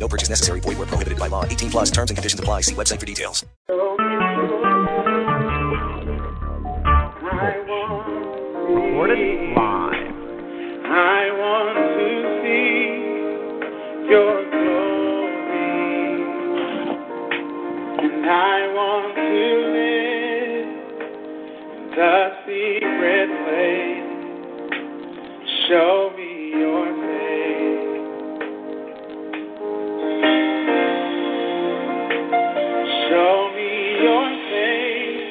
No purchase necessary. Void where prohibited by law. 18 plus terms and conditions apply. See website for details. Recorded live. I want to see your glory, and I want to live the secret place. Show me your Show me your face.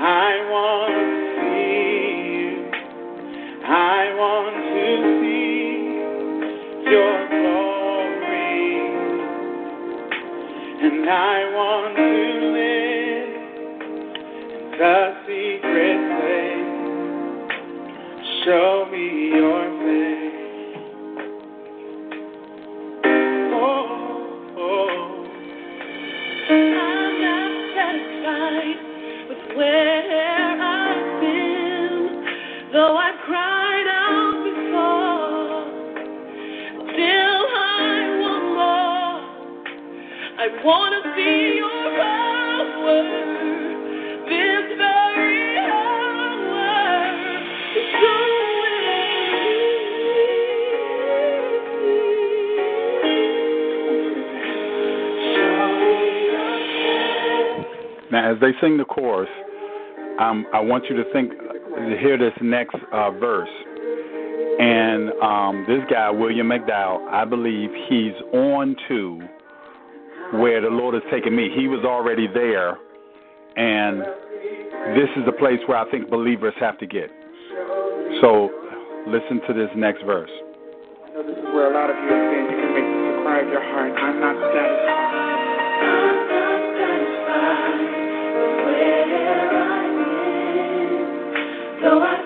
I want to see you. I want to see your glory, and I want to live in the secret place. Show me your face. Oh, oh. I'm not satisfied with where I've been, though I've cried out before. Still, I want more. I want to see your power this very hour. Now, as they sing the chorus, um, I want you to think, to hear this next uh, verse. And um, this guy, William McDowell, I believe he's on to where the Lord has taken me. He was already there, and this is the place where I think believers have to get. So, listen to this next verse. I know this is where a lot of you have been. You can make this cry of your heart. I'm not satisfied. Though I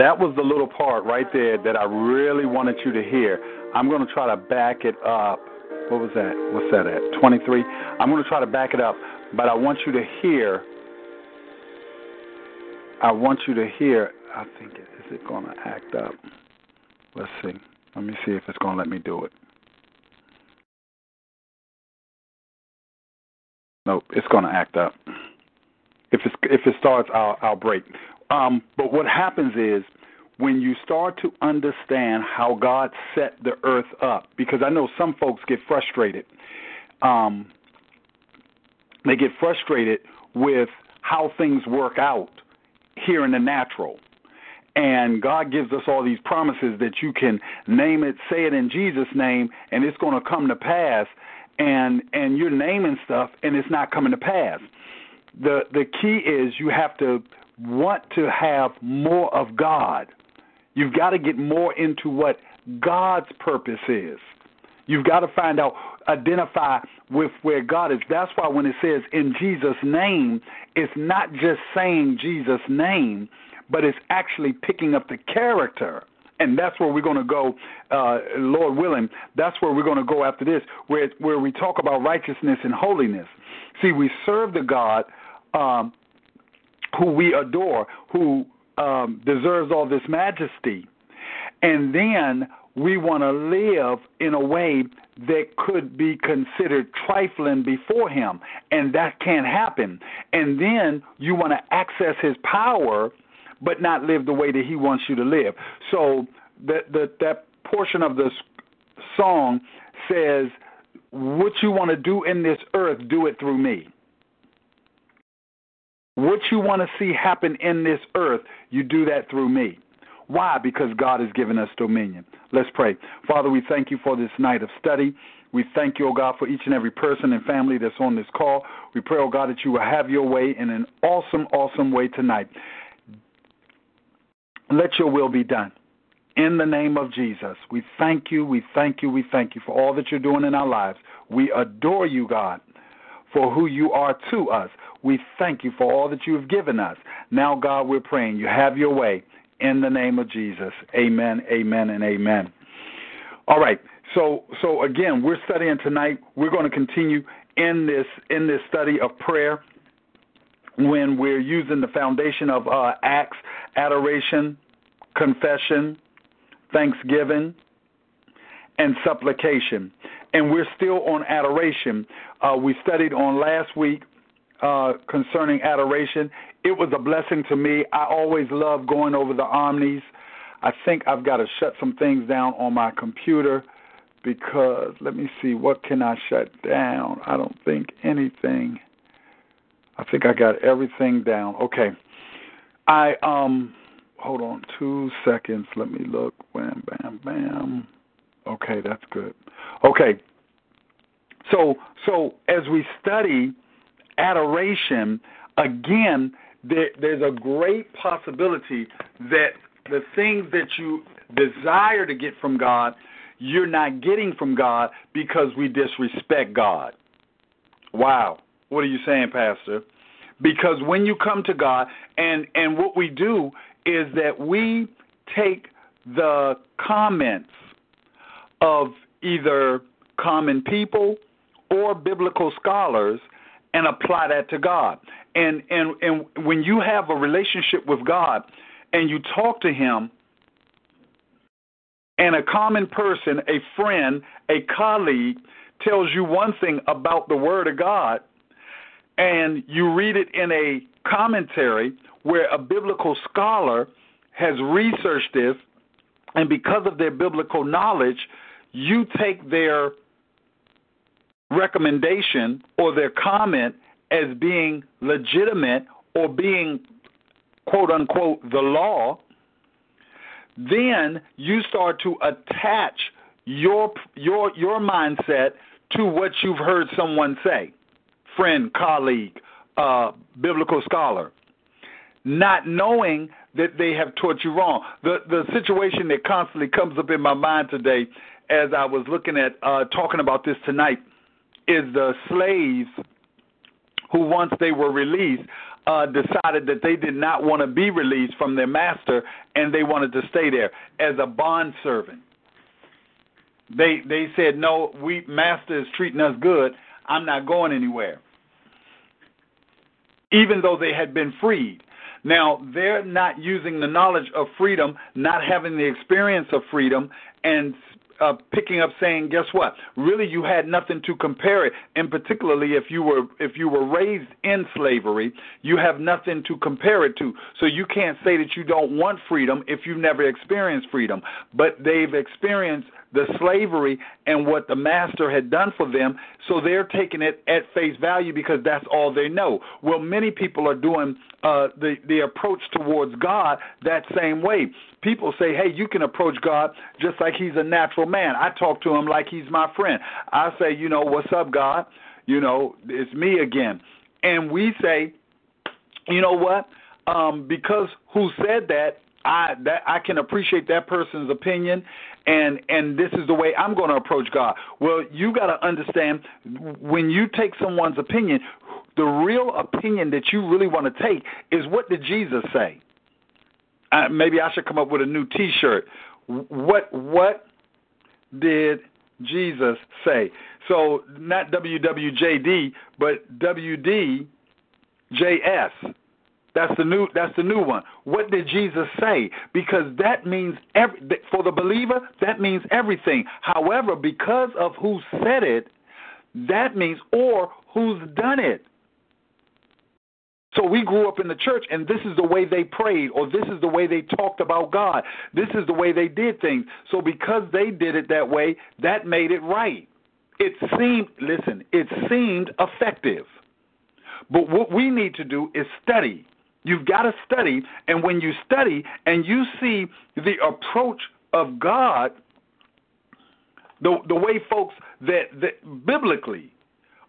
that was the little part right there that I really wanted you to hear. I'm going to try to back it up. What was that? What's that at? 23? I'm going to try to back it up, but I want you to hear. I want you to hear. I think, it, is it going to act up? Let's see. Let me see if it's going to let me do it. Nope, it's going to act up. If it's if it starts, I'll I'll break. Um, but what happens is when you start to understand how God set the earth up, because I know some folks get frustrated. Um, they get frustrated with how things work out here in the natural. And God gives us all these promises that you can name it, say it in Jesus' name, and it's going to come to pass. And and you're naming stuff, and it's not coming to pass. The the key is you have to want to have more of God. You've got to get more into what God's purpose is. You've got to find out, identify with where God is. That's why when it says in Jesus' name, it's not just saying Jesus' name, but it's actually picking up the character. And that's where we're going to go, uh, Lord willing. That's where we're going to go after this, where where we talk about righteousness and holiness. See, we serve the God um, who we adore, who um, deserves all this majesty, and then we want to live in a way that could be considered trifling before him and that can't happen. And then you want to access his power but not live the way that he wants you to live. So that that that portion of the song says what you want to do in this earth do it through me what you want to see happen in this earth you do that through me why? Because God has given us dominion. Let's pray. Father, we thank you for this night of study. We thank you, O God, for each and every person and family that's on this call. We pray, O God, that you will have your way in an awesome, awesome way tonight. Let your will be done. In the name of Jesus, we thank you, we thank you, we thank you for all that you're doing in our lives. We adore you, God, for who you are to us. We thank you for all that you have given us. Now, God, we're praying you have your way in the name of Jesus. Amen, amen, and amen. All right. So so again, we're studying tonight. We're going to continue in this in this study of prayer when we're using the foundation of uh, acts, adoration, confession, thanksgiving, and supplication. And we're still on adoration. Uh, we studied on last week uh, concerning adoration. It was a blessing to me. I always love going over the omnis. I think I've got to shut some things down on my computer because let me see what can I shut down. I don't think anything. I think I got everything down. Okay. I um hold on two seconds. Let me look. Bam bam bam. Okay, that's good. Okay. So so as we study adoration, again, there, there's a great possibility that the things that you desire to get from God, you're not getting from God because we disrespect God. Wow. What are you saying, Pastor? Because when you come to God, and, and what we do is that we take the comments of either common people or biblical scholars and apply that to God. And and and when you have a relationship with God and you talk to him and a common person, a friend, a colleague tells you one thing about the word of God and you read it in a commentary where a biblical scholar has researched this and because of their biblical knowledge, you take their recommendation or their comment as being legitimate or being quote unquote the law, then you start to attach your your your mindset to what you've heard someone say, friend, colleague, uh, biblical scholar, not knowing that they have taught you wrong. The the situation that constantly comes up in my mind today, as I was looking at uh, talking about this tonight, is the slaves who once they were released uh, decided that they did not want to be released from their master and they wanted to stay there as a bond servant. They they said no, we master is treating us good. I'm not going anywhere. Even though they had been freed. Now, they're not using the knowledge of freedom, not having the experience of freedom, and uh, picking up saying, guess what? Really, you had nothing to compare it, and particularly if you were if you were raised in slavery, you have nothing to compare it to. So you can't say that you don't want freedom if you've never experienced freedom. But they've experienced the slavery and what the master had done for them, so they're taking it at face value because that's all they know. Well, many people are doing uh, the the approach towards God that same way. People say, "Hey, you can approach God just like He's a natural man." I talk to Him like He's my friend. I say, "You know, what's up, God? You know, it's me again," and we say, "You know what?" Um, because who said that I that I can appreciate that person's opinion and and this is the way I'm going to approach God. Well, you got to understand when you take someone's opinion, the real opinion that you really want to take is what did Jesus say? Uh, maybe I should come up with a new T-shirt. What what did Jesus say? So not WWJD, but WDJS. That's the new. That's the new one. What did Jesus say? Because that means every, for the believer. That means everything. However, because of who said it, that means or who's done it. So we grew up in the church, and this is the way they prayed, or this is the way they talked about God. This is the way they did things. So because they did it that way, that made it right. It seemed. Listen, it seemed effective. But what we need to do is study. You've got to study, and when you study and you see the approach of God, the the way folks that, that biblically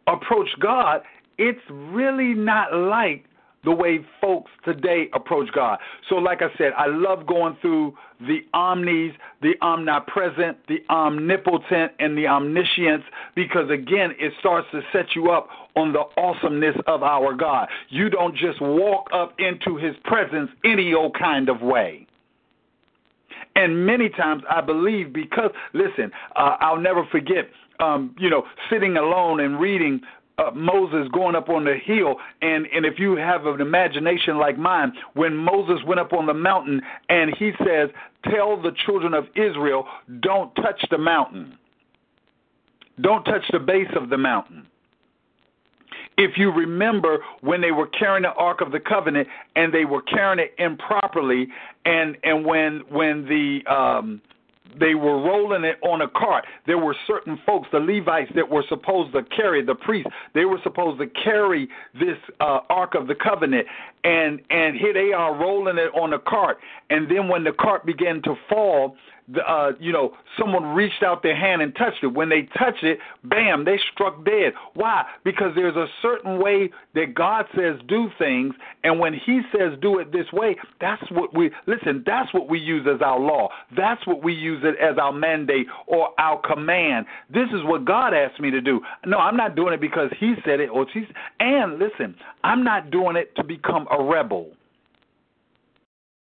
approach God, it's really not like the way folks today approach God. So, like I said, I love going through the omnis, the omnipresent, the omnipotent, and the omniscience because, again, it starts to set you up on the awesomeness of our God. You don't just walk up into his presence any old kind of way. And many times I believe because, listen, uh, I'll never forget, um, you know, sitting alone and reading uh, Moses going up on the hill, and and if you have an imagination like mine, when Moses went up on the mountain and he says, "Tell the children of Israel, don't touch the mountain, don't touch the base of the mountain." If you remember when they were carrying the Ark of the Covenant and they were carrying it improperly, and and when when the um, they were rolling it on a cart. There were certain folks, the Levites, that were supposed to carry the priests. They were supposed to carry this uh, Ark of the Covenant, and and here they are rolling it on a cart. And then when the cart began to fall, uh, you know, someone reached out their hand and touched it. When they touched it, bam, they struck dead. Why? Because there's a certain way that God says do things, and when He says do it this way, that's what we listen. That's what we use as our law. That's what we use it as our mandate or our command. This is what God asked me to do. No, I'm not doing it because He said it or He. And listen, I'm not doing it to become a rebel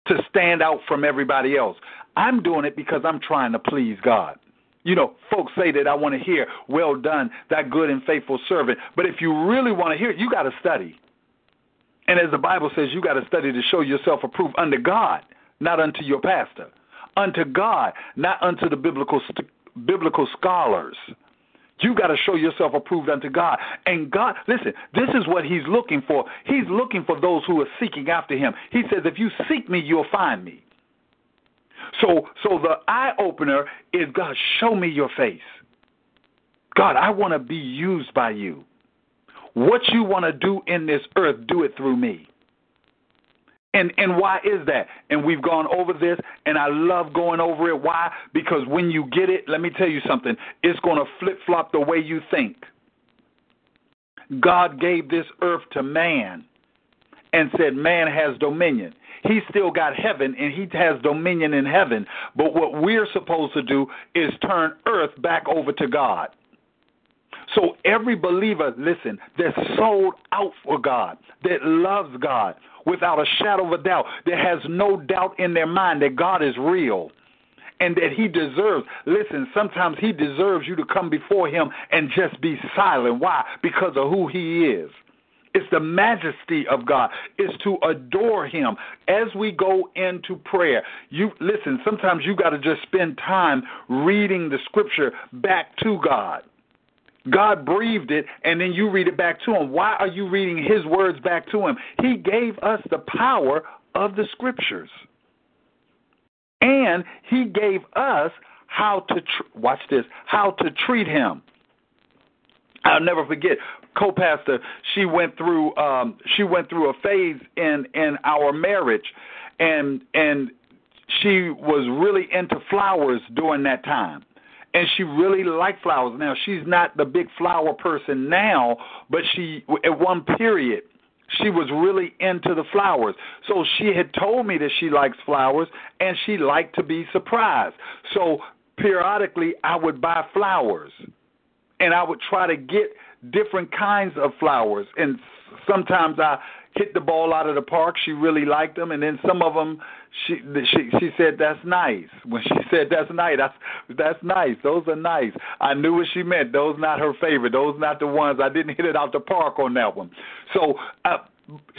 to stand out from everybody else. I'm doing it because I'm trying to please God. You know, folks say that I want to hear, well done, that good and faithful servant. But if you really want to hear it, you got to study. And as the Bible says, you got to study to show yourself approved unto God, not unto your pastor. Unto God, not unto the biblical biblical scholars. You got to show yourself approved unto God. And God, listen, this is what He's looking for. He's looking for those who are seeking after Him. He says, if you seek me, you'll find me. So, so the eye opener is God, show me your face. God, I want to be used by you. What you want to do in this earth, do it through me. And and why is that? And we've gone over this, and I love going over it. Why? Because when you get it, let me tell you something. It's going to flip flop the way you think. God gave this earth to man, and said man has dominion. He still got heaven, and he has dominion in heaven. But what we're supposed to do is turn earth back over to God. So every believer, listen, that's sold out for God, that loves God without a shadow of a doubt, that has no doubt in their mind that God is real and that he deserves. Listen, sometimes he deserves you to come before him and just be silent. Why? Because of who he is. It's the majesty of God. It's to adore Him as we go into prayer. You listen. Sometimes you got to just spend time reading the Scripture back to God. God breathed it, and then you read it back to Him. Why are you reading His words back to Him? He gave us the power of the Scriptures, and He gave us how to tr- watch this, how to treat him. I'll never forget co-pastor. She went through um, she went through a phase in in our marriage, and and she was really into flowers during that time. And she really liked flowers. Now she's not the big flower person now, but she at one period she was really into the flowers. So she had told me that she likes flowers and she liked to be surprised. So periodically I would buy flowers and I would try to get different kinds of flowers. And sometimes I hit the ball out of the park. She really liked them, and then some of them, she she she said that's nice. When she said that's nice, that's that's nice. Those are nice. I knew what she meant. Those not her favorite. Those not the ones. I didn't hit it out the park on that one. So. Uh,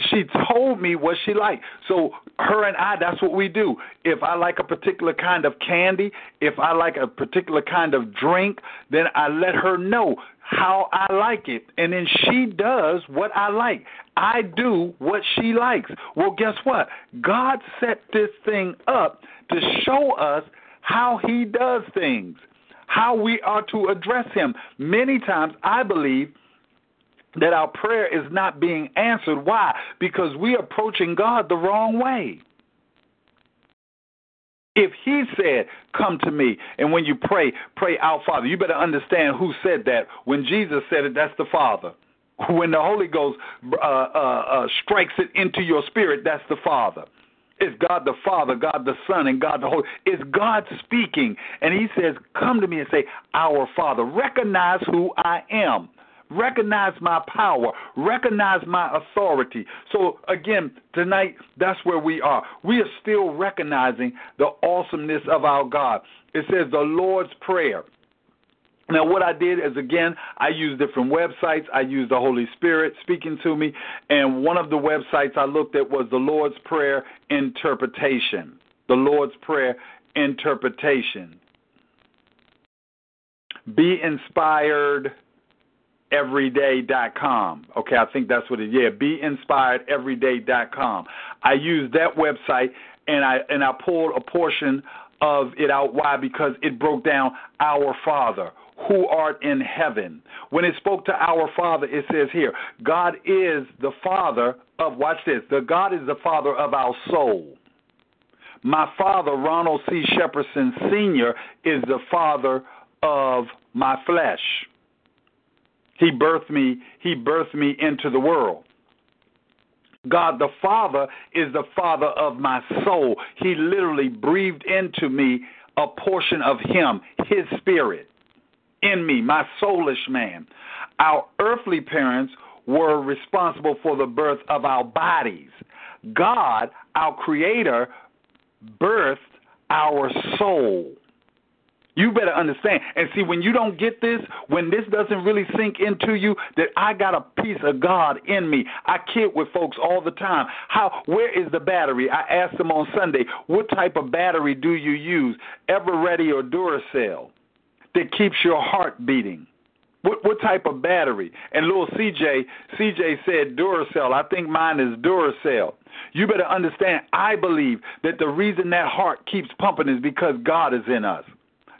she told me what she liked. So her and I, that's what we do. If I like a particular kind of candy, if I like a particular kind of drink, then I let her know how I like it. And then she does what I like. I do what she likes. Well, guess what? God set this thing up to show us how he does things, how we are to address him. Many times, I believe that our prayer is not being answered. Why? Because we're approaching God the wrong way. If he said, Come to me, and when you pray, pray our Father, you better understand who said that. When Jesus said it, that's the Father. When the Holy Ghost uh, uh, uh, strikes it into your spirit, that's the Father. It's God the Father, God the Son, and God the Holy. It's God speaking. And he says, Come to me and say, Our Father. Recognize who I am. Recognize my power. Recognize my authority. So, again, tonight, that's where we are. We are still recognizing the awesomeness of our God. It says the Lord's Prayer. Now, what I did is, again, I used different websites. I used the Holy Spirit speaking to me. And one of the websites I looked at was the Lord's Prayer Interpretation. The Lord's Prayer Interpretation. Be inspired everyday.com. Okay, I think that's what it is. Yeah, beinspiredeveryday.com. I used that website and I and I pulled a portion of it out. Why? Because it broke down our Father who art in heaven. When it spoke to our Father, it says here, God is the Father of, watch this, the God is the Father of our soul. My father, Ronald C. Shepperson Sr., is the father of my flesh. He birthed me, he birthed me into the world. God the Father is the father of my soul. He literally breathed into me a portion of him, his spirit in me, my soulish man. Our earthly parents were responsible for the birth of our bodies. God, our creator, birthed our soul. You better understand. And see, when you don't get this, when this doesn't really sink into you, that I got a piece of God in me. I kid with folks all the time. How? Where is the battery? I asked them on Sunday, what type of battery do you use? Eveready or Duracell? That keeps your heart beating. What what type of battery? And little CJ, CJ said Duracell. I think mine is Duracell. You better understand. I believe that the reason that heart keeps pumping is because God is in us.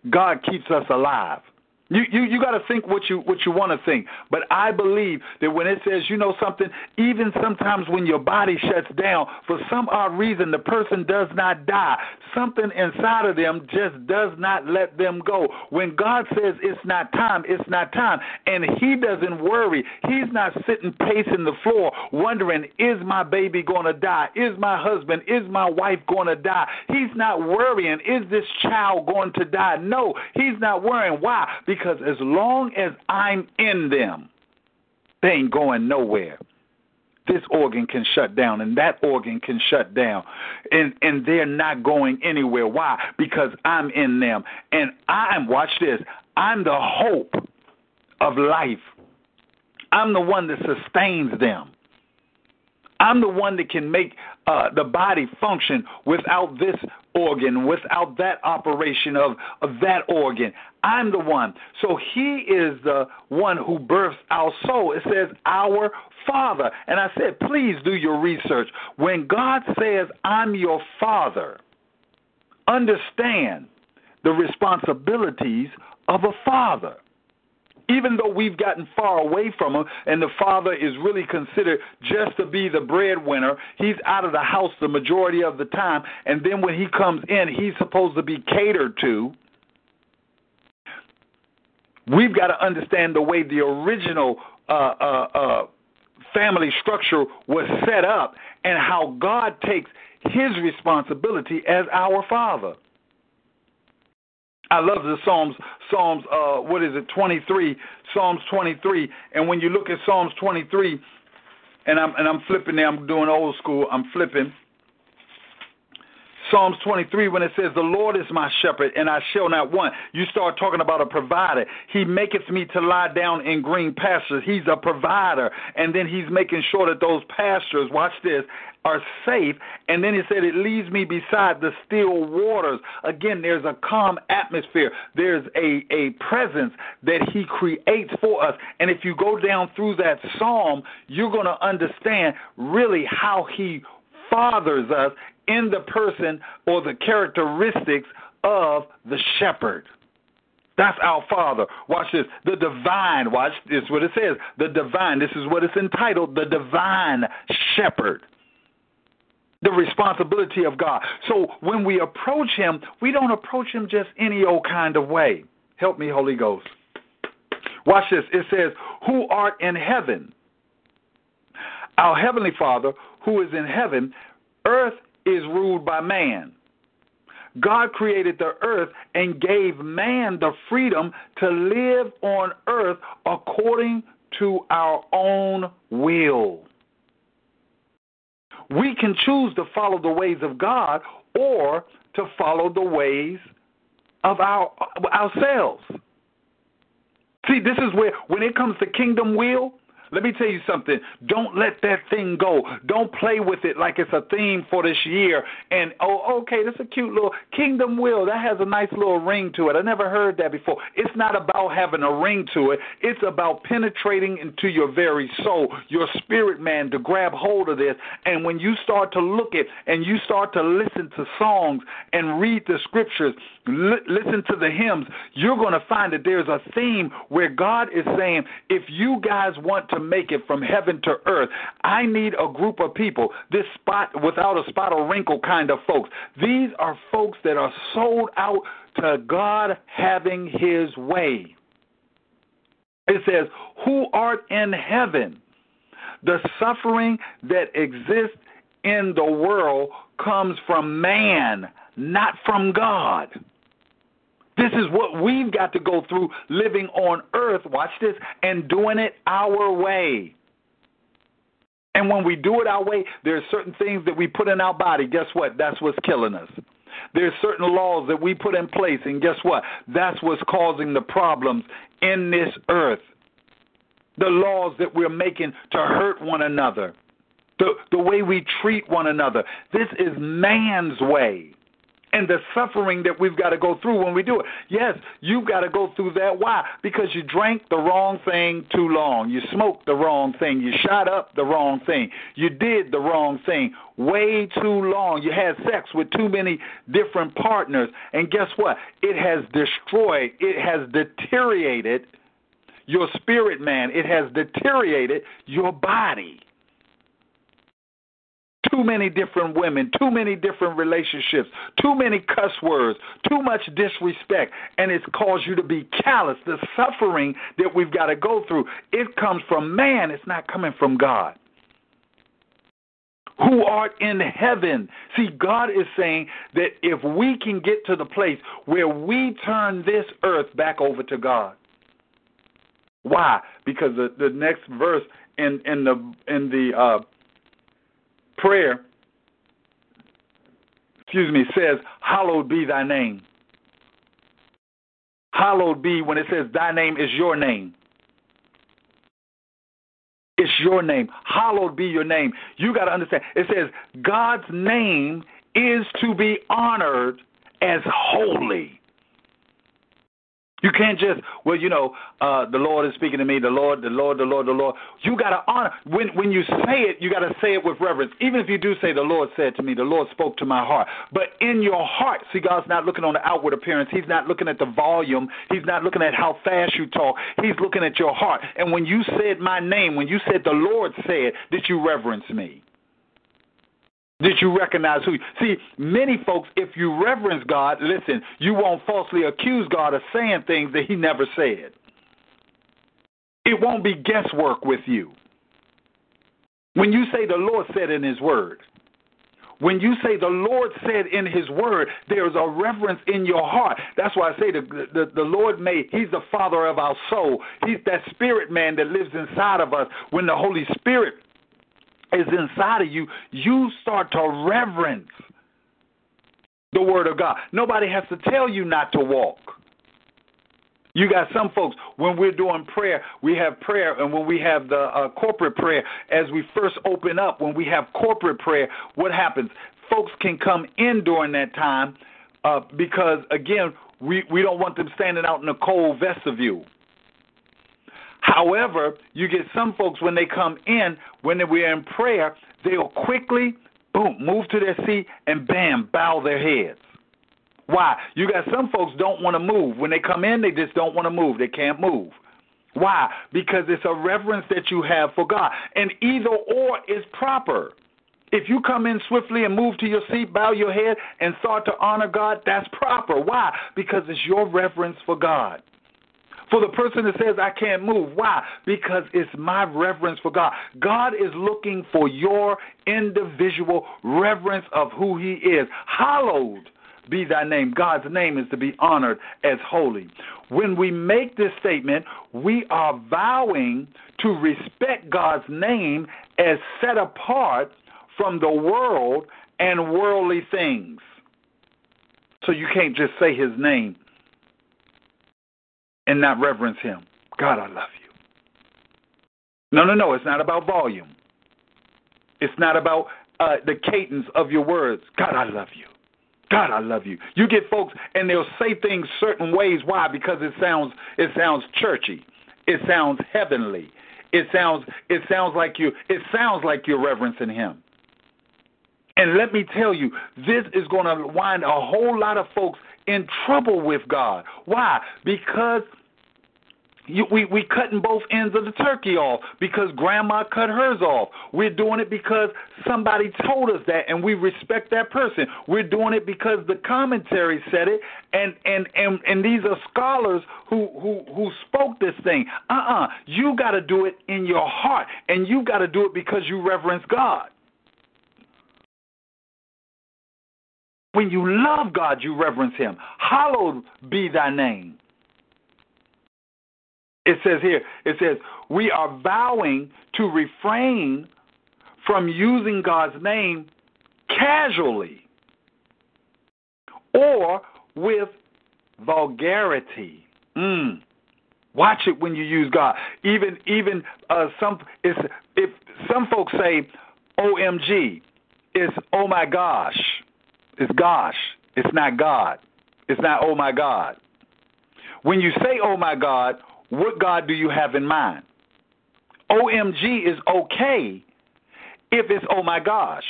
God keeps us alive. You you you got to think what you what you want to think. But I believe that when it says, you know something, even sometimes when your body shuts down for some odd reason, the person does not die. Something inside of them just does not let them go. When God says it's not time, it's not time, and He doesn't worry. He's not sitting pacing the floor wondering, is my baby going to die? Is my husband? Is my wife going to die? He's not worrying. Is this child going to die? No, He's not worrying. Why? Because because as long as I'm in them, they ain't going nowhere. This organ can shut down and that organ can shut down. And and they're not going anywhere. Why? Because I'm in them. And I'm watch this. I'm the hope of life. I'm the one that sustains them. I'm the one that can make uh, the body function without this organ, without that operation of, of that organ. I'm the one. So he is the one who births our soul. It says our Father. And I said, please do your research. When God says, I'm your Father, understand the responsibilities of a father. Even though we've gotten far away from him and the father is really considered just to be the breadwinner, he's out of the house the majority of the time. And then when he comes in, he's supposed to be catered to. We've got to understand the way the original uh, uh, uh, family structure was set up and how God takes his responsibility as our father. I love the Psalms. Psalms, uh, what is it? Twenty three. Psalms twenty three. And when you look at Psalms twenty three, and I'm and I'm flipping there. I'm doing old school. I'm flipping. Psalms 23, when it says, The Lord is my shepherd, and I shall not want, you start talking about a provider. He maketh me to lie down in green pastures. He's a provider. And then he's making sure that those pastures, watch this, are safe. And then he said, It leads me beside the still waters. Again, there's a calm atmosphere. There's a, a presence that he creates for us. And if you go down through that psalm, you're going to understand really how he fathers us in the person or the characteristics of the shepherd. That's our Father. Watch this. The divine, watch this what it says. The divine, this is what it's entitled, the divine shepherd. The responsibility of God. So when we approach him, we don't approach him just any old kind of way. Help me, Holy Ghost. Watch this. It says, Who art in heaven? Our Heavenly Father, who is in heaven, earth is ruled by man. God created the earth and gave man the freedom to live on earth according to our own will. We can choose to follow the ways of God or to follow the ways of our ourselves. See, this is where when it comes to kingdom will, let me tell you something. Don't let that thing go. Don't play with it like it's a theme for this year. And oh, okay, that's a cute little kingdom will. That has a nice little ring to it. I never heard that before. It's not about having a ring to it. It's about penetrating into your very soul, your spirit man, to grab hold of this. And when you start to look at and you start to listen to songs and read the scriptures, li- listen to the hymns, you're going to find that there's a theme where God is saying, if you guys want to make it from heaven to earth, I need a group of people, this spot without a spot or wrinkle kind of folks. These are folks that are sold out to God having his way. It says, Who art in heaven? The suffering that exists in the world comes from man, not from God. This is what we've got to go through living on earth, watch this, and doing it our way. And when we do it our way, there's certain things that we put in our body. Guess what? That's what's killing us. There's certain laws that we put in place, and guess what? That's what's causing the problems in this earth. The laws that we're making to hurt one another, the, the way we treat one another. This is man's way and the suffering that we've got to go through when we do it. Yes, you've got to go through that. Why? Because you drank the wrong thing too long. You smoked the wrong thing. You shot up the wrong thing. You did the wrong thing way too long. You had sex with too many different partners. And guess what? It has destroyed, it has deteriorated your spirit, man. It has deteriorated your body too many different women, too many different relationships, too many cuss words, too much disrespect, and it's caused you to be callous. The suffering that we've got to go through, it comes from man, it's not coming from God. Who art in heaven. See, God is saying that if we can get to the place where we turn this earth back over to God. Why? Because the, the next verse in, in the in the uh, prayer, excuse me, says, Hallowed be thy name. Hallowed be when it says thy name is your name. It's your name. Hallowed be your name. You got to understand. It says God's name is to be honored as holy. You can't just, well, you know, uh, the Lord is speaking to me, the Lord, the Lord, the Lord, the Lord. You got to honor. When when you say it, you got to say it with reverence. Even if you do say, the Lord said to me, the Lord spoke to my heart. But in your heart, see, God's not looking on the outward appearance. He's not looking at the volume. He's not looking at how fast you talk. He's looking at your heart. And when you said my name, when you said the Lord said, did you reverence me? Did you recognize who? See, many folks, if you reverence God, listen, you won't falsely accuse God of saying things that He never said. It won't be guesswork with you. When you say the Lord said in His Word, when you say the Lord said in His Word, there's a reverence in your heart. That's why I say the, the, the Lord made, He's the Father of our soul. He's that spirit man that lives inside of us. When the Holy Spirit is inside of you, you start to reverence the Word of God. Nobody has to tell you not to walk. You got some folks, when we're doing prayer, we have prayer, and when we have the uh, corporate prayer, as we first open up, when we have corporate prayer, what happens? Folks can come in during that time uh, because, again, we, we don't want them standing out in the cold vestibule. However, you get some folks when they come in, when we're in prayer, they'll quickly, boom, move to their seat and bam, bow their heads. Why? You got some folks don't want to move. When they come in, they just don't want to move. They can't move. Why? Because it's a reverence that you have for God. And either or is proper. If you come in swiftly and move to your seat, bow your head, and start to honor God, that's proper. Why? Because it's your reverence for God. For the person that says, I can't move. Why? Because it's my reverence for God. God is looking for your individual reverence of who He is. Hallowed be thy name. God's name is to be honored as holy. When we make this statement, we are vowing to respect God's name as set apart from the world and worldly things. So you can't just say his name and not reverence him. God, I love you. No, no, no. It's not about volume. It's not about uh, the cadence of your words. God, I love you. God, I love you. You get folks and they'll say things certain ways. Why? Because it sounds it sounds churchy. It sounds heavenly. It sounds it sounds like you it sounds like you're reverencing him. And let me tell you, this is going to wind a whole lot of folks in trouble with God. Why? Because you, we we cutting both ends of the turkey off because grandma cut hers off. We're doing it because somebody told us that, and we respect that person. We're doing it because the commentary said it, and and and and these are scholars who who who spoke this thing. Uh-uh. You got to do it in your heart, and you got to do it because you reverence God. When you love God, you reverence Him. Hallowed be Thy name. It says here, it says, we are vowing to refrain from using God's name casually or with vulgarity. Mm. Watch it when you use God. Even even uh, some it's, if some folks say OMG, it's oh my gosh. It's gosh. It's not God. It's not oh my God. When you say oh my God, what God do you have in mind? OMG is okay if it's oh my gosh.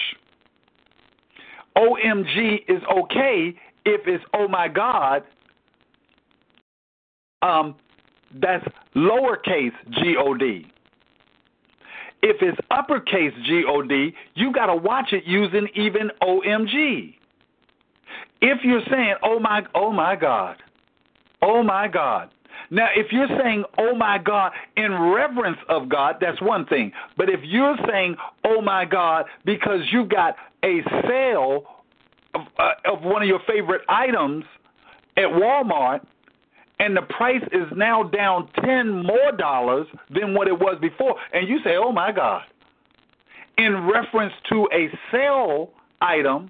OMG is okay if it's oh my God. Um, that's lowercase G O D. If it's uppercase G O D, you got to watch it using even OMG. If you're saying oh my oh my God, oh my God, now, if you're saying, oh my God, in reverence of God, that's one thing. But if you're saying, oh my God, because you got a sale of, uh, of one of your favorite items at Walmart, and the price is now down 10 more dollars than what it was before, and you say, oh my God, in reference to a sale item,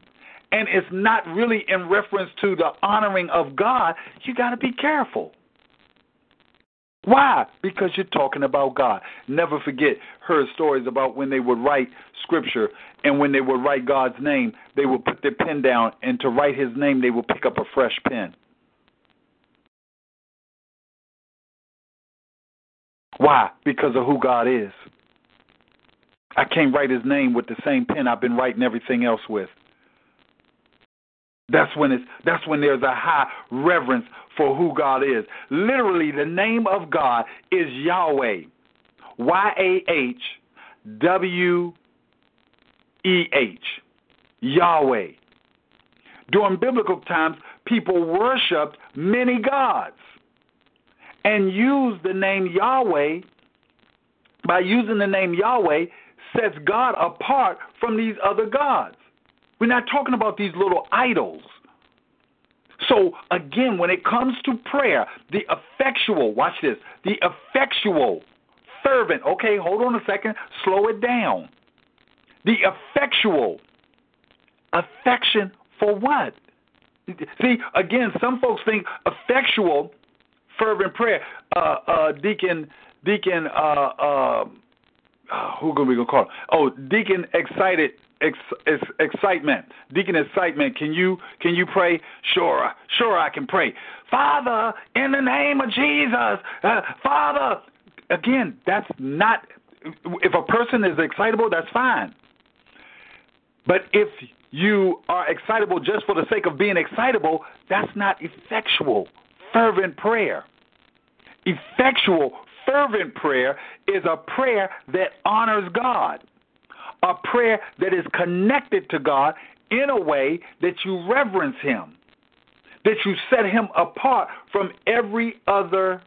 and it's not really in reference to the honoring of God, you got to be careful. Why? Because you're talking about God. Never forget, her stories about when they would write scripture and when they would write God's name, they would put their pen down, and to write his name, they would pick up a fresh pen. Why? Because of who God is. I can't write his name with the same pen I've been writing everything else with. That's when it's that's when there's a high reverence for who God is. Literally the name of God is Yahweh. Y A H W E H. Yahweh. During biblical times, people worshiped many gods and used the name Yahweh. By using the name Yahweh, sets God apart from these other gods. We're not talking about these little idols. So, again, when it comes to prayer, the effectual, watch this, the effectual, fervent, okay, hold on a second, slow it down. The effectual, affection for what? See, again, some folks think effectual, fervent prayer. Uh, uh, Deacon, Deacon, uh, uh, who are we gonna call? Oh, Deacon, excited, ex, ex, excitement. Deacon, excitement. Can you can you pray? Sure, sure, I can pray. Father, in the name of Jesus, uh, Father. Again, that's not. If a person is excitable, that's fine. But if you are excitable just for the sake of being excitable, that's not effectual, fervent prayer. Effectual, fervent prayer is a prayer that honors God, a prayer that is connected to God in a way that you reverence Him, that you set Him apart from every other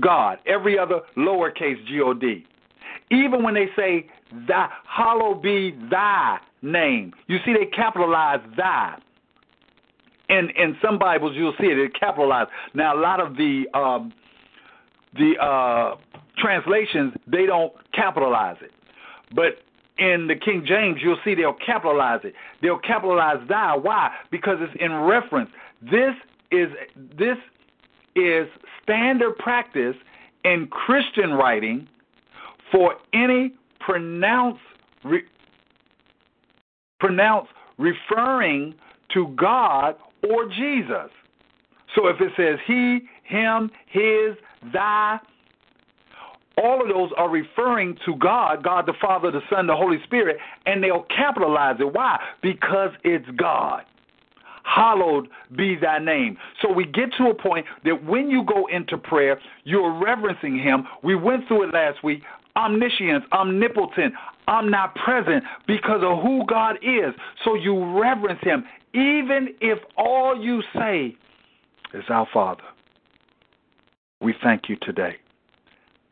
God, every other lowercase God. Even when they say, Thy, hallowed be thy name, you see they capitalize thy. In in some Bibles you'll see it, it capitalized. Now a lot of the um, the uh, translations they don't capitalize it, but in the King James you'll see they'll capitalize it. They'll capitalize thy. Why? Because it's in reference. This is this is standard practice in Christian writing for any pronounce re, pronounce referring to God or Jesus. So if it says he, him, his, thy, all of those are referring to God, God the Father, the Son, the Holy Spirit, and they'll capitalize it. Why? Because it's God. Hallowed be thy name. So we get to a point that when you go into prayer, you're reverencing him. We went through it last week omniscience, omnipotent, omnipresent because of who God is. So you reverence Him, even if all you say is our Father. We thank you today.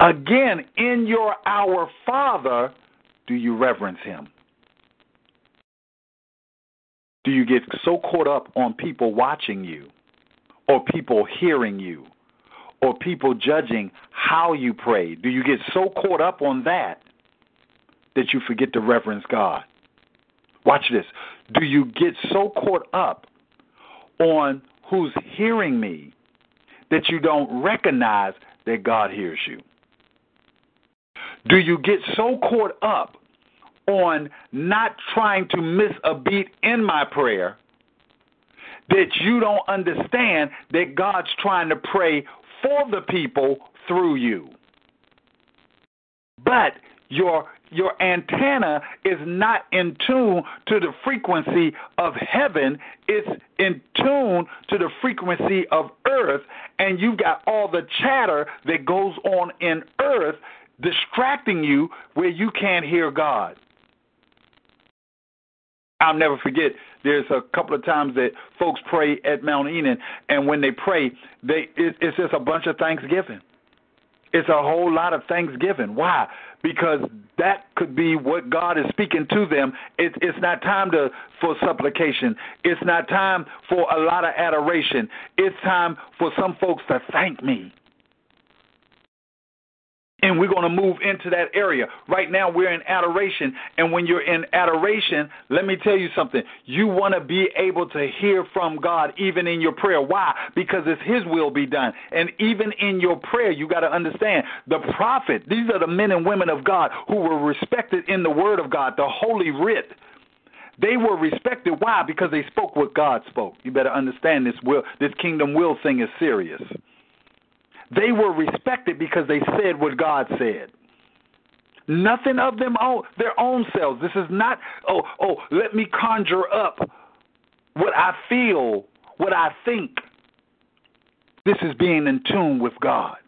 Again, in your Our Father, do you reverence Him? Do you get so caught up on people watching you or people hearing you or people judging how you pray? Do you get so caught up on that that you forget to reverence God? Watch this. Do you get so caught up on who's hearing me that you don't recognize that God hears you? Do you get so caught up on not trying to miss a beat in my prayer that you don't understand that God's trying to pray for the people through you. But your your antenna is not in tune to the frequency of heaven, it's in tune to the frequency of earth, and you've got all the chatter that goes on in earth distracting you where you can't hear God. I'll never forget. There's a couple of times that folks pray at Mount Enon, and when they pray, they it, it's just a bunch of thanksgiving. It's a whole lot of thanksgiving. Why? Because that could be what God is speaking to them. It, it's not time to for supplication. It's not time for a lot of adoration. It's time for some folks to thank me. And we're going to move into that area. Right now, we're in adoration. And when you're in adoration, let me tell you something. You want to be able to hear from God even in your prayer. Why? Because it's His will be done. And even in your prayer, you got to understand the prophet, these are the men and women of God who were respected in the Word of God, the Holy Writ. They were respected. Why? Because they spoke what God spoke. You better understand this will, this kingdom will thing is serious. They were respected because they said what God said. Nothing of them own their own selves. This is not oh oh let me conjure up what I feel, what I think. This is being in tune with God.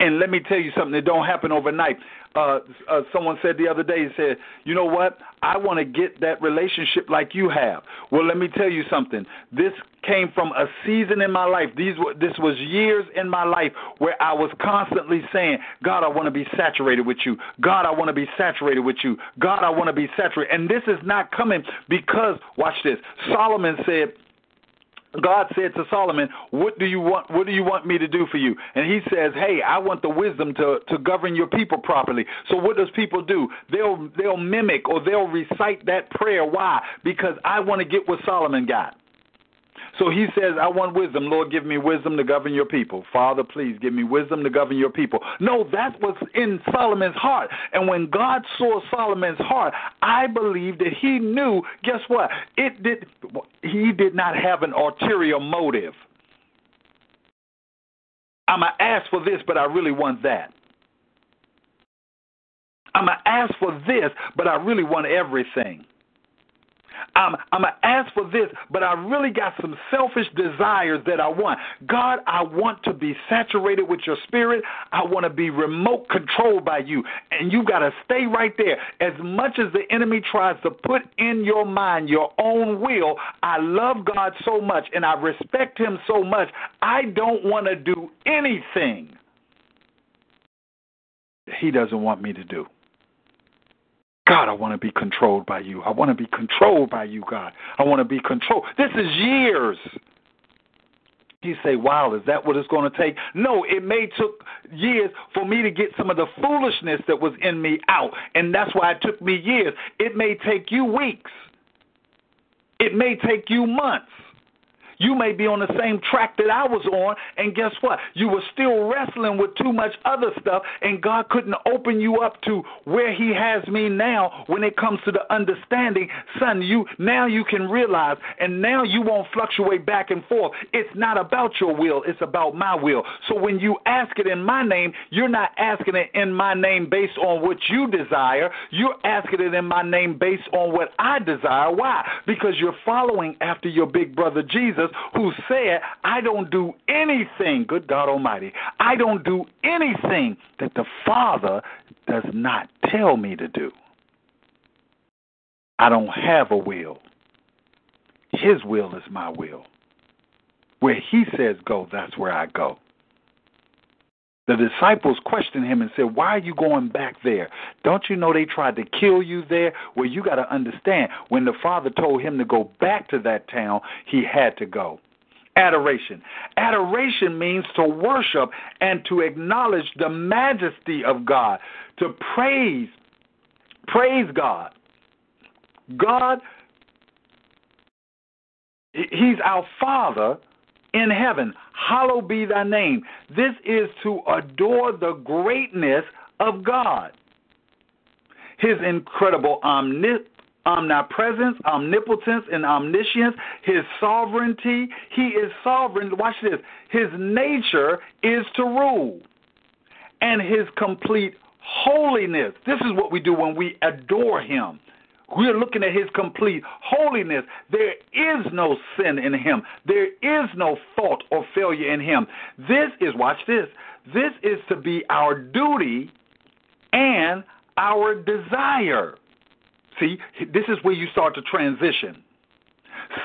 And let me tell you something that don't happen overnight. Uh, uh, someone said the other day, he said, "You know what? I want to get that relationship like you have." Well, let me tell you something. This came from a season in my life. These were, this was years in my life where I was constantly saying, "God, I want to be saturated with you. God, I want to be saturated with you. God, I want to be saturated." And this is not coming because watch this. Solomon said, God said to Solomon, "What do you want? What do you want me to do for you?" And he says, "Hey, I want the wisdom to to govern your people properly." So what does people do? They'll they'll mimic or they'll recite that prayer. Why? Because I want to get what Solomon got. So he says, I want wisdom. Lord, give me wisdom to govern your people. Father, please give me wisdom to govern your people. No, that was in Solomon's heart. And when God saw Solomon's heart, I believe that he knew, guess what? It did he did not have an ulterior motive. I'm going to ask for this, but I really want that. I'm going to ask for this, but I really want everything. Um, I'm, I'm going to ask for this, but I really got some selfish desires that I want. God, I want to be saturated with your spirit. I want to be remote controlled by you. And you got to stay right there. As much as the enemy tries to put in your mind your own will, I love God so much and I respect him so much. I don't want to do anything he doesn't want me to do. God, I want to be controlled by you. I want to be controlled by you, God. I want to be controlled. This is years. You say, wow, is that what it's going to take? No, it may took years for me to get some of the foolishness that was in me out. And that's why it took me years. It may take you weeks. It may take you months. You may be on the same track that I was on, and guess what? You were still wrestling with too much other stuff, and God couldn't open you up to where He has me now when it comes to the understanding. Son, you now you can realize, and now you won't fluctuate back and forth. It's not about your will, it's about my will. So when you ask it in my name, you're not asking it in my name based on what you desire. You're asking it in my name based on what I desire. Why? Because you're following after your big brother Jesus who said, I don't do anything, good God Almighty, I don't do anything that the Father does not tell me to do. I don't have a will. His will is my will. Where He says go, that's where I go. The disciples questioned him and said, Why are you going back there? Don't you know they tried to kill you there? Well, you got to understand, when the Father told him to go back to that town, he had to go. Adoration. Adoration means to worship and to acknowledge the majesty of God, to praise, praise God. God, He's our Father in heaven. Hallowed be thy name. This is to adore the greatness of God. His incredible omni- omnipresence, omnipotence, and omniscience, his sovereignty. He is sovereign. Watch this. His nature is to rule, and his complete holiness. This is what we do when we adore him. We're looking at his complete holiness. There is no sin in him. There is no fault or failure in him. This is, watch this, this is to be our duty and our desire. See, this is where you start to transition.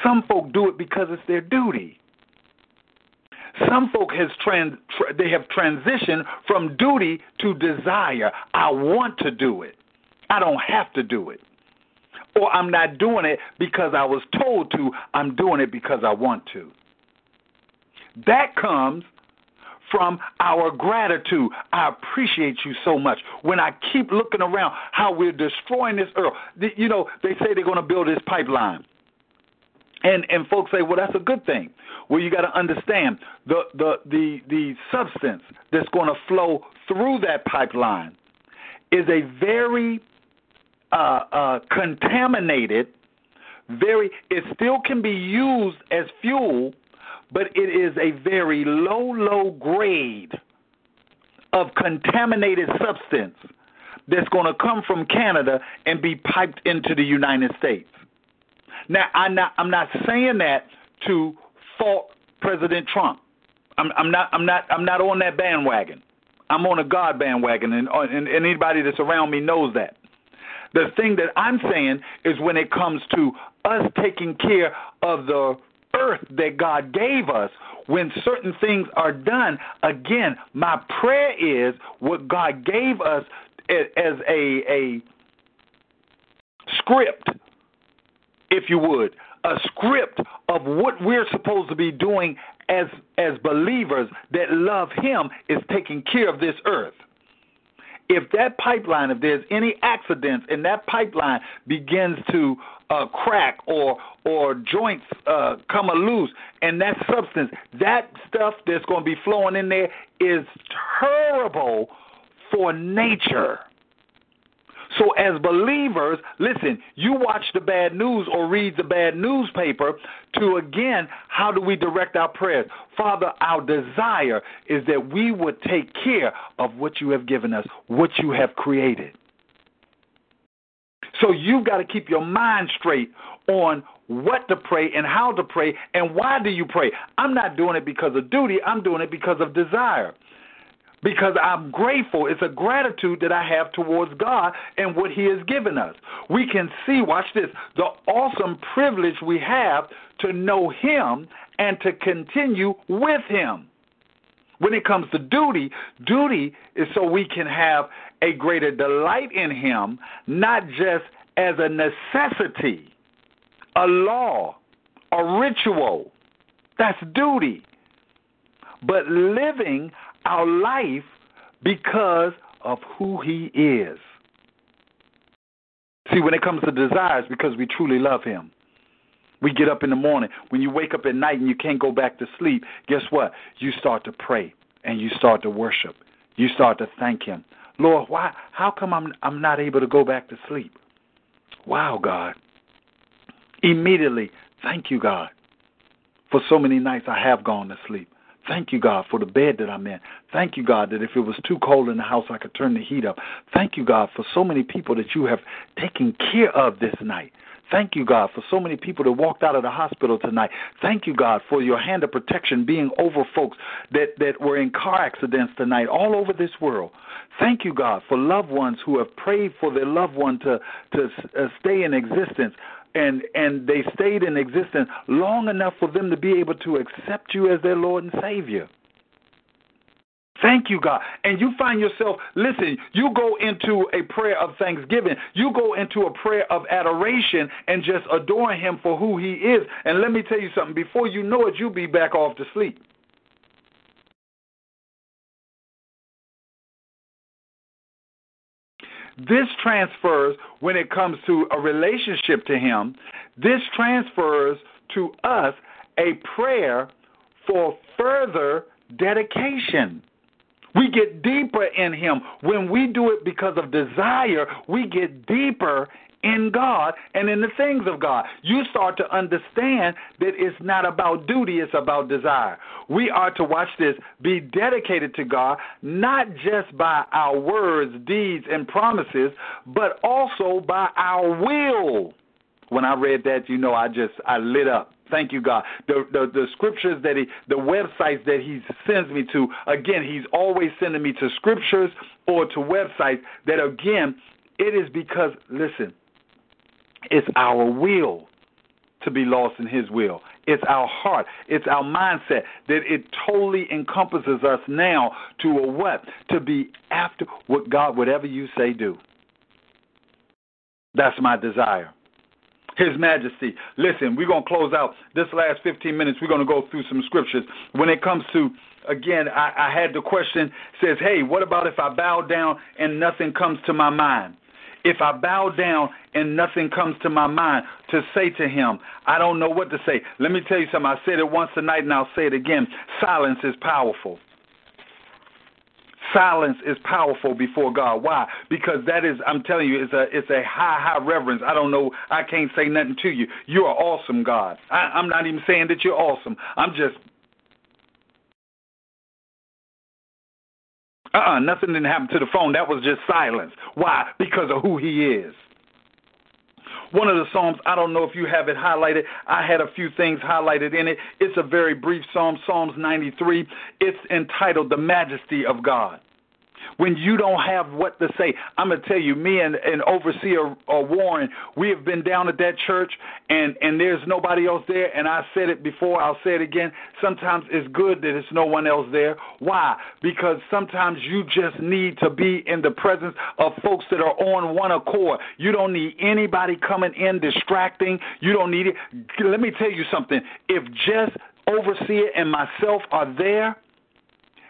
Some folk do it because it's their duty. Some folk has trans they have transitioned from duty to desire. I want to do it. I don't have to do it. Or I'm not doing it because I was told to. I'm doing it because I want to. That comes from our gratitude. I appreciate you so much. When I keep looking around how we're destroying this earth, you know, they say they're going to build this pipeline. And and folks say, well, that's a good thing. Well, you got to understand the the the the substance that's going to flow through that pipeline is a very uh, uh, contaminated. Very, it still can be used as fuel, but it is a very low, low grade of contaminated substance that's going to come from Canada and be piped into the United States. Now, I'm not, I'm not saying that to fault President Trump. I'm, I'm not, I'm not, I'm not on that bandwagon. I'm on a God bandwagon, and, and, and anybody that's around me knows that. The thing that I'm saying is when it comes to us taking care of the earth that God gave us, when certain things are done, again, my prayer is what God gave us as a a script, if you would, a script of what we're supposed to be doing as as believers that love Him is taking care of this earth. If that pipeline, if there's any accidents and that pipeline begins to uh, crack or or joints uh, come loose, and that substance, that stuff that's going to be flowing in there is terrible for nature. So, as believers, listen, you watch the bad news or read the bad newspaper to again, how do we direct our prayers? Father, our desire is that we would take care of what you have given us, what you have created. So, you've got to keep your mind straight on what to pray and how to pray and why do you pray. I'm not doing it because of duty, I'm doing it because of desire because I'm grateful. It's a gratitude that I have towards God and what He has given us. We can see, watch this, the awesome privilege we have to know Him and to continue with Him. When it comes to duty, duty is so we can have a greater delight in Him, not just as a necessity, a law, a ritual. That's duty. But living our life because of who He is. See, when it comes to desires, because we truly love Him. We get up in the morning. When you wake up at night and you can't go back to sleep, guess what? You start to pray and you start to worship. You start to thank Him. Lord, why? How come I'm I'm not able to go back to sleep? Wow, God. Immediately, thank you, God, for so many nights I have gone to sleep. Thank you, God, for the bed that I'm in. Thank you, God, that if it was too cold in the house, I could turn the heat up. Thank you, God, for so many people that you have taken care of this night. Thank you, God, for so many people that walked out of the hospital tonight. Thank you, God, for your hand of protection being over folks that, that were in car accidents tonight all over this world. Thank you, God, for loved ones who have prayed for their loved one to, to uh, stay in existence and and they stayed in existence long enough for them to be able to accept you as their Lord and Savior. Thank you, God. And you find yourself, listen, you go into a prayer of thanksgiving. You go into a prayer of adoration and just adore Him for who He is. And let me tell you something before you know it, you'll be back off to sleep. This transfers when it comes to a relationship to Him. This transfers to us a prayer for further dedication. We get deeper in Him. When we do it because of desire, we get deeper in God and in the things of God. You start to understand that it's not about duty, it's about desire. We are to watch this, be dedicated to God, not just by our words, deeds, and promises, but also by our will. When I read that, you know, I just I lit up. Thank you, God. The, the the scriptures that he, the websites that he sends me to, again, he's always sending me to scriptures or to websites that, again, it is because, listen, it's our will to be lost in His will. It's our heart. It's our mindset that it totally encompasses us now to a what? To be after what God, whatever you say, do. That's my desire. His Majesty. Listen, we're going to close out this last 15 minutes. We're going to go through some scriptures. When it comes to, again, I, I had the question says, hey, what about if I bow down and nothing comes to my mind? if I bow down and nothing comes to my mind to say to him, I don't know what to say. Let me tell you something. I said it once tonight and I'll say it again. Silence is powerful silence is powerful before God. Why? Because that is, I'm telling you, it's a it's a high high reverence. I don't know, I can't say nothing to you. You are awesome, God. I, I'm not even saying that you're awesome. I'm just uh uh-uh, nothing didn't happen to the phone. That was just silence. Why? Because of who he is. One of the Psalms, I don't know if you have it highlighted. I had a few things highlighted in it. It's a very brief Psalm, Psalms 93. It's entitled The Majesty of God when you don't have what to say. I'm gonna tell you, me and, and overseer uh, Warren, we have been down at that church, and and there's nobody else there. And I said it before, I'll say it again. Sometimes it's good that there's no one else there. Why? Because sometimes you just need to be in the presence of folks that are on one accord. You don't need anybody coming in distracting. You don't need it. Let me tell you something. If just overseer and myself are there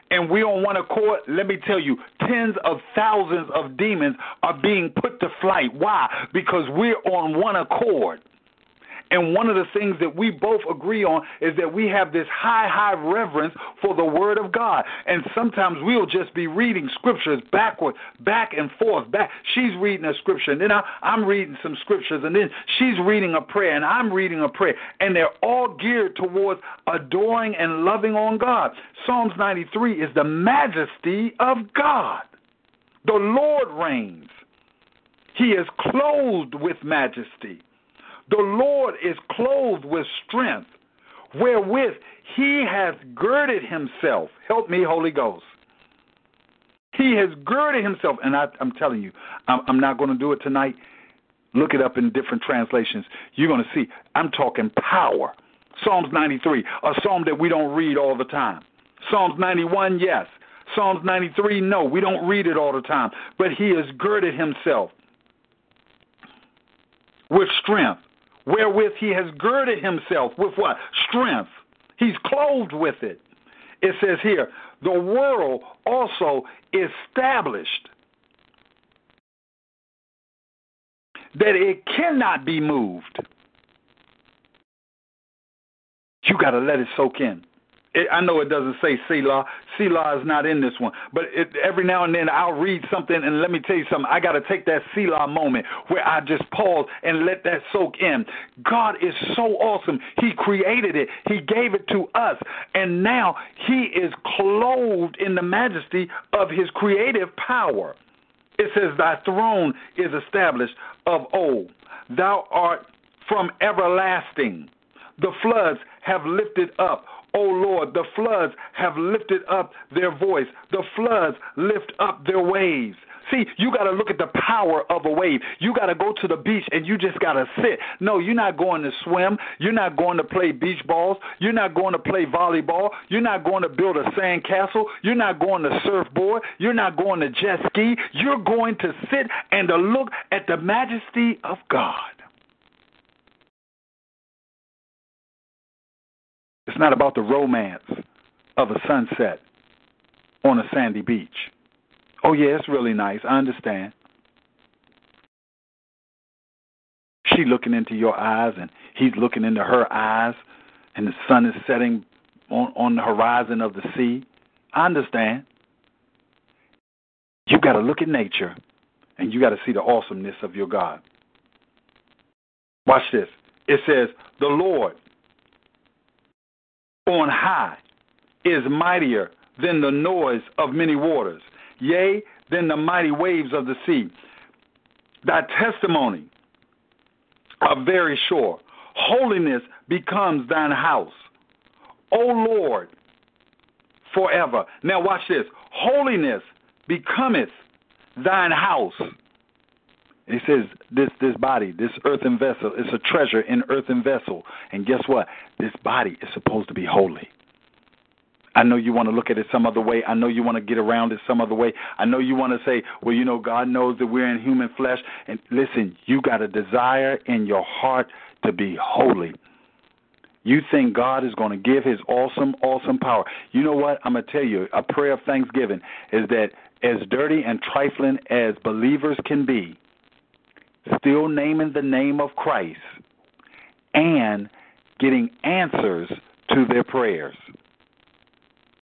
and we on one accord, let me tell you, tens of thousands of demons are being put to flight. Why? Because we're on one accord. And one of the things that we both agree on is that we have this high, high reverence for the Word of God. And sometimes we'll just be reading scriptures backward, back and forth. Back. She's reading a scripture, and then I, I'm reading some scriptures, and then she's reading a prayer, and I'm reading a prayer. And they're all geared towards adoring and loving on God. Psalms 93 is the majesty of God. The Lord reigns. He is clothed with majesty. The Lord is clothed with strength, wherewith he has girded himself. Help me, Holy Ghost. He has girded himself, and I, am telling you, I'm, I'm not going to do it tonight. Look it up in different translations. You're going to see. I'm talking power. Psalms 93, a psalm that we don't read all the time. Psalms 91, yes. Psalms 93, no, we don't read it all the time. But he has girded himself with strength wherewith he has girded himself with what? Strength. He's clothed with it. It says here, the world also established that it cannot be moved. You got to let it soak in. It, I know it doesn't say Selah. Selah is not in this one. But it, every now and then I'll read something, and let me tell you something. I got to take that Selah moment where I just pause and let that soak in. God is so awesome. He created it, He gave it to us, and now He is clothed in the majesty of His creative power. It says, Thy throne is established of old. Thou art from everlasting. The floods have lifted up O Lord, the floods have lifted up their voice. The floods lift up their waves. See, you got to look at the power of a wave. You got to go to the beach and you just got to sit. No, you're not going to swim. You're not going to play beach balls. You're not going to play volleyball. You're not going to build a sand castle. You're not going to surfboard. You're not going to jet ski. You're going to sit and to look at the majesty of God. It's not about the romance of a sunset on a sandy beach. Oh, yeah, it's really nice. I understand. She looking into your eyes, and he's looking into her eyes, and the sun is setting on, on the horizon of the sea. I understand. You got to look at nature, and you got to see the awesomeness of your God. Watch this. It says, The Lord on high is mightier than the noise of many waters, yea, than the mighty waves of the sea. Thy testimony are very sure. Holiness becomes thine house. O Lord, forever. Now watch this. Holiness becometh thine house. He says this this body, this earthen vessel, is a treasure in earthen vessel. And guess what? This body is supposed to be holy. I know you want to look at it some other way. I know you want to get around it some other way. I know you want to say, well, you know, God knows that we're in human flesh. And listen, you got a desire in your heart to be holy. You think God is going to give his awesome, awesome power. You know what? I'm going to tell you a prayer of thanksgiving is that as dirty and trifling as believers can be, still naming the name of Christ and getting answers to their prayers.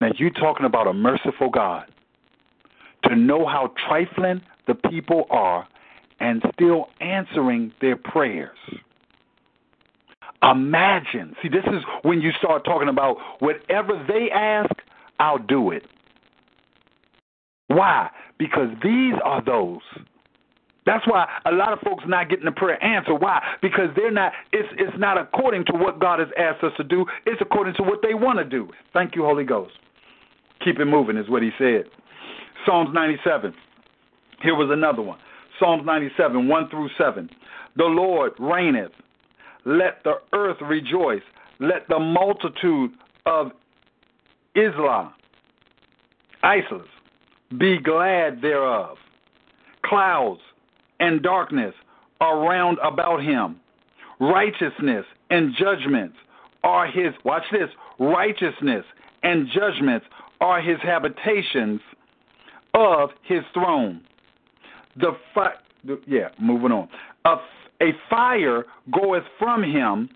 Now, you're talking about a merciful God. To know how trifling the people are and still answering their prayers. Imagine. See, this is when you start talking about whatever they ask, I'll do it. Why? Because these are those. That's why a lot of folks not getting the prayer answer. Why? Because they're not. It's it's not according to what God has asked us to do. It's according to what they want to do. Thank you, Holy Ghost. Keep it moving is what He said. Psalms 97. Here was another one. Psalms 97, 1 through 7. The Lord reigneth. Let the earth rejoice. Let the multitude of Islam, ISIS, be glad thereof. Clouds and darkness are round about him. Righteousness and judgments are his, watch this, righteousness and judgments are his habitations of his throne. The fi- yeah, moving on. A fire goeth from him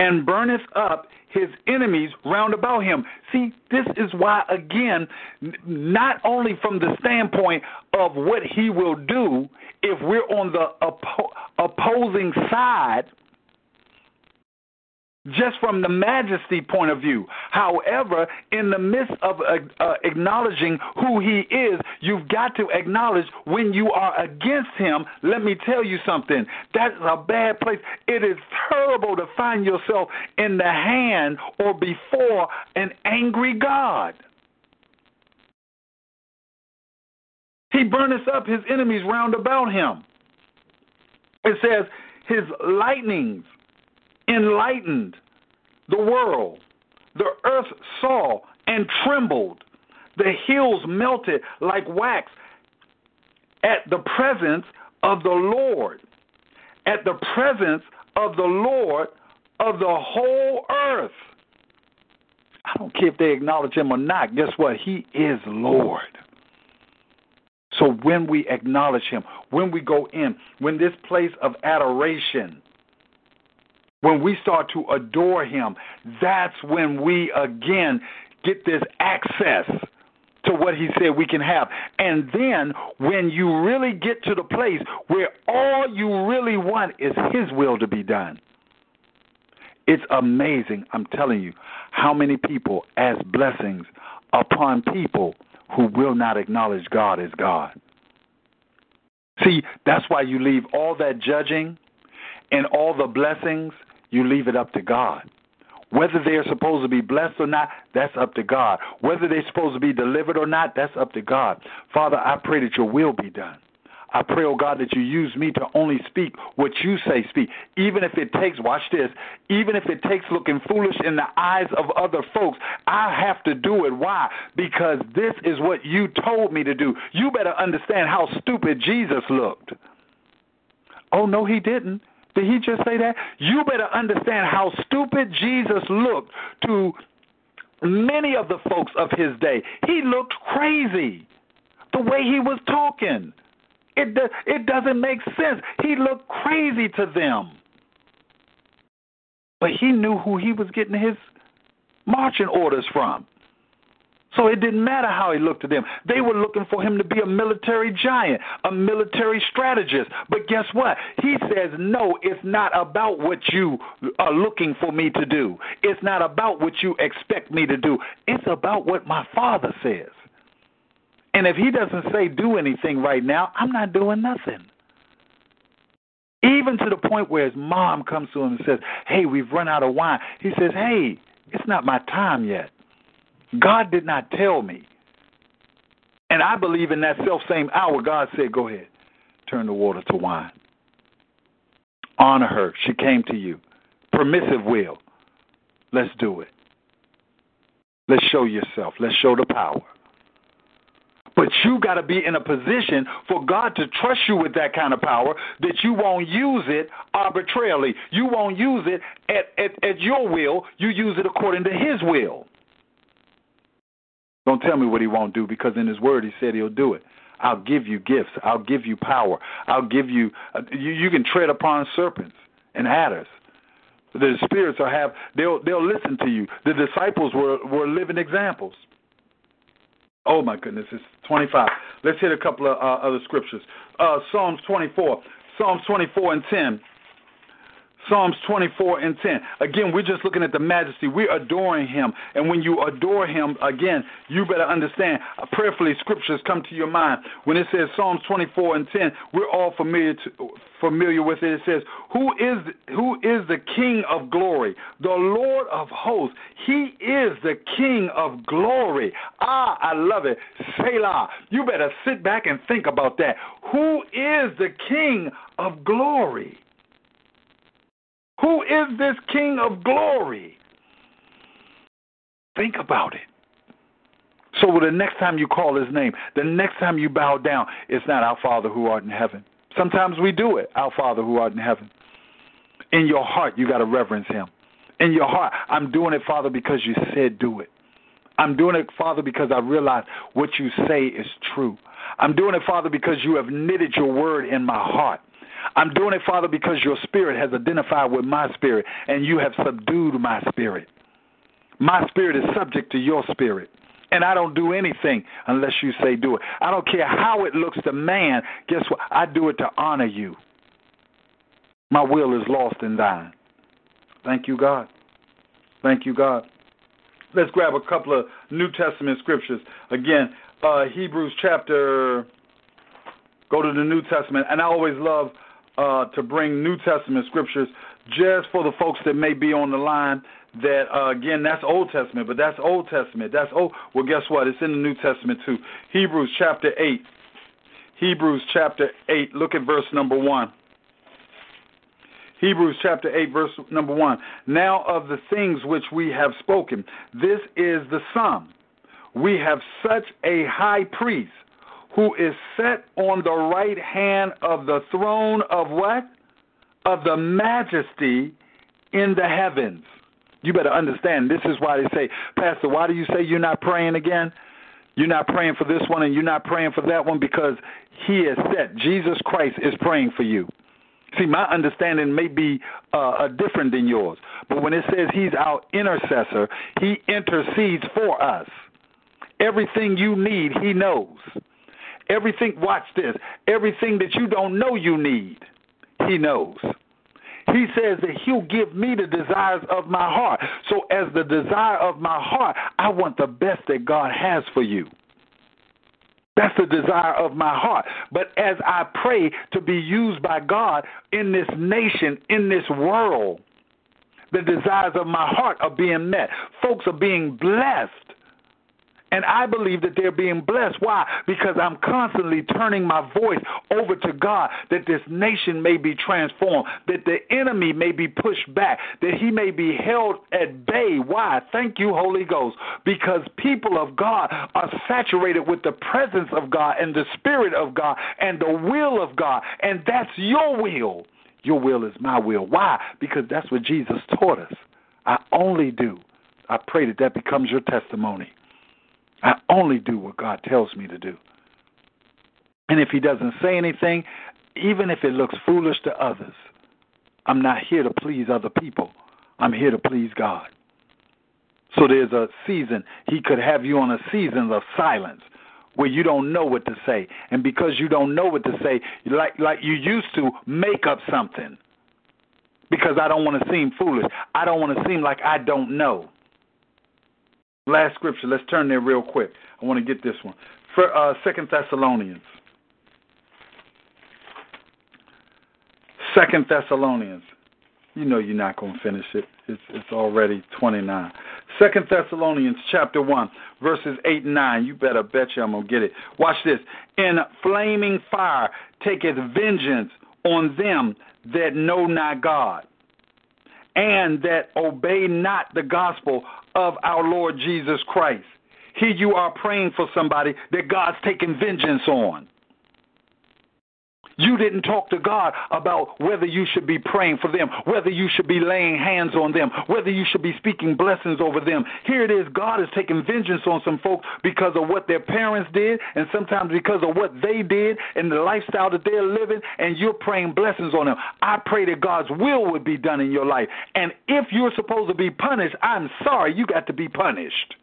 and burneth up his enemies round about him. See, this is why, again, not only from the standpoint of what he will do if we're on the oppo- opposing side, just from the majesty point of view. However, in the midst of uh, uh, acknowledging who he is, you've got to acknowledge when you are against him. Let me tell you something. That's a bad place. It is terrible to find yourself in the hand or before an angry God. He burneth up his enemies round about him. It says, his lightnings enlightened the world. The earth saw and trembled. The hills melted like wax at the presence of the Lord. At the presence of the Lord of the whole earth. I don't care if they acknowledge him or not. Guess what? He is Lord. So when we acknowledge him, when we go in, when this place of adoration, when we start to adore him, that's when we again get this access to what he said we can have. And then when you really get to the place where all you really want is his will to be done, it's amazing, I'm telling you, how many people as blessings upon people who will not acknowledge God as God. See, that's why you leave all that judging and all the blessings, you leave it up to God. Whether they're supposed to be blessed or not, that's up to God. Whether they're supposed to be delivered or not, that's up to God. Father, I pray that your will be done. I pray, oh God, that you use me to only speak what you say speak. Even if it takes, watch this, even if it takes looking foolish in the eyes of other folks, I have to do it. Why? Because this is what you told me to do. You better understand how stupid Jesus looked. Oh, no, he didn't. Did he just say that? You better understand how stupid Jesus looked to many of the folks of his day. He looked crazy the way he was talking. It it doesn't make sense. He looked crazy to them. But he knew who he was getting his marching orders from. So it didn't matter how he looked to them. They were looking for him to be a military giant, a military strategist. But guess what? He says, no, it's not about what you are looking for me to do. It's not about what you expect me to do. It's about what my father says. And if he doesn't say do anything right now, I'm not doing nothing. Even to the point where his mom comes to him and says, Hey, we've run out of wine. He says, Hey, it's not my time yet. God did not tell me. And I believe in that self same hour, God said, Go ahead, turn the water to wine. Honor her. She came to you. Permissive will. Let's do it. Let's show yourself. Let's show the power. But you got to be in a position for God to trust you with that kind of power that you won't use it arbitrarily. You won't use it at, at, at your will. You use it according to His will. Don't tell me what He won't do because in His Word He said He'll do it. I'll give you gifts. I'll give you power. I'll give you. Uh, you, you can tread upon serpents and adders. The spirits will have. They'll they'll listen to you. The disciples were were living examples. Oh my goodness, it's 25. Let's hit a couple of uh, other scriptures. Uh, Psalms 24. Psalms 24 and 10. Psalms 24 and 10. Again, we're just looking at the majesty. We're adoring him. And when you adore him, again, you better understand. Uh, prayerfully, scriptures come to your mind. When it says Psalms 24 and 10, we're all familiar to, familiar with it. It says, "Who is who is the King of glory? The Lord of hosts. He is the King of glory." Ah, I love it. Selah. You better sit back and think about that. Who is the King of glory? Who is this King of glory? Think about it. So the next time you call his name, the next time you bow down, it's not our Father who art in heaven. Sometimes we do it, our Father who art in heaven. In your heart, you got to reverence him. In your heart, I'm doing it, Father, because you said do it. I'm doing it, Father, because I realize what you say is true. I'm doing it, Father, because you have knitted your word in my heart. I'm doing it, Father, because your spirit has identified with my spirit and you have subdued my spirit. My spirit is subject to your spirit. And I don't do anything unless you say do it. I don't care how it looks to man. Guess what? I do it to honor you. My will is lost in thine. Thank you, God. Thank you, God. Let's grab a couple of New Testament scriptures. Again, uh, Hebrews chapter, go to the New Testament. And I always love uh, to bring New Testament scriptures just for the folks that may be on the line that uh, again that's Old Testament, but that's Old Testament. That's old. Well, guess what? It's in the New Testament too. Hebrews chapter eight. Hebrews chapter eight. Look at verse number one. Hebrews chapter 8, verse number 1. Now of the things which we have spoken, this is the sum. We have such a high priest who is set on the right hand of the throne of what? Of the majesty in the heavens. You better understand. This is why they say, Pastor, why do you say you're not praying again? You're not praying for this one and you're not praying for that one because he is set. Jesus Christ is praying for you. See, my understanding may be uh, different than yours, but when it says he's our intercessor, he intercedes for us. Everything you need, he knows. Everything, watch this, everything that you don't know you need, he knows. He says that he'll give me the desires of my heart. So, as the desire of my heart, I want the best that God has for you. That's the desire of my heart. But as I pray to be used by God in this nation, in this world, the desires of my heart are being met. Folks are being blessed. And I believe that they're being blessed. Why? Because I'm constantly turning my voice over to God that this nation may be transformed, that the enemy may be pushed back, that he may be held at bay. Why? Thank you, Holy Ghost. Because people of God are saturated with the presence of God and the Spirit of God and the will of God. And that's your will. Your will is my will. Why? Because that's what Jesus taught us. I only do. I pray that that becomes your testimony. I only do what God tells me to do. And if He doesn't say anything, even if it looks foolish to others, I'm not here to please other people. I'm here to please God. So there's a season, He could have you on a season of silence where you don't know what to say. And because you don't know what to say, like like you used to, make up something. Because I don't want to seem foolish. I don't want to seem like I don't know. Last scripture. Let's turn there real quick. I want to get this one. For uh, Second Thessalonians. Second Thessalonians. You know you're not going to finish it. It's it's already 29. Second Thessalonians chapter 1 verses 8 and 9. You better bet you I'm going to get it. Watch this. In flaming fire taketh vengeance on them that know not God and that obey not the gospel of our Lord Jesus Christ. Here you are praying for somebody that God's taking vengeance on. You didn't talk to God about whether you should be praying for them, whether you should be laying hands on them, whether you should be speaking blessings over them. Here it is God is taking vengeance on some folks because of what their parents did, and sometimes because of what they did and the lifestyle that they're living, and you're praying blessings on them. I pray that God's will would be done in your life. And if you're supposed to be punished, I'm sorry, you got to be punished.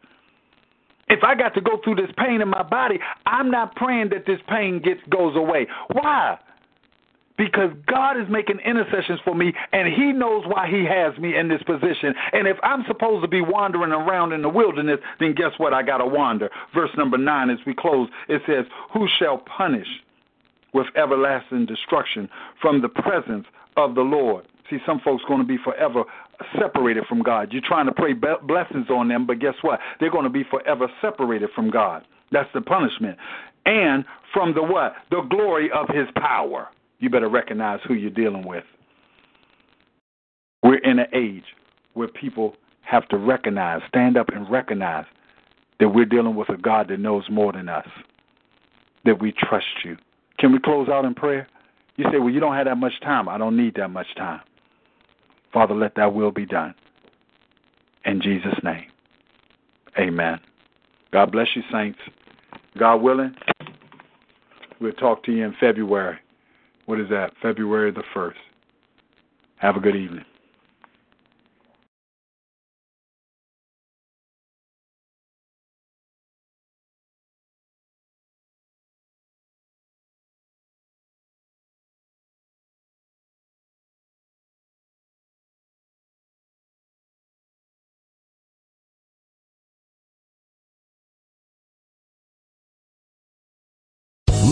If I got to go through this pain in my body, I'm not praying that this pain gets goes away. Why? Because God is making intercessions for me and He knows why He has me in this position. And if I'm supposed to be wandering around in the wilderness, then guess what? I got to wander. Verse number nine, as we close, it says, Who shall punish with everlasting destruction from the presence of the Lord? See, some folks going to be forever separated from God. You're trying to pray blessings on them, but guess what? They're going to be forever separated from God. That's the punishment. And from the what? The glory of his power. You better recognize who you're dealing with. We're in an age where people have to recognize, stand up and recognize that we're dealing with a God that knows more than us, that we trust you. Can we close out in prayer? You say, well, you don't have that much time. I don't need that much time. Father, let thy will be done. In Jesus' name, amen. God bless you, saints. God willing, we'll talk to you in February. What is that? February the 1st. Have a good evening.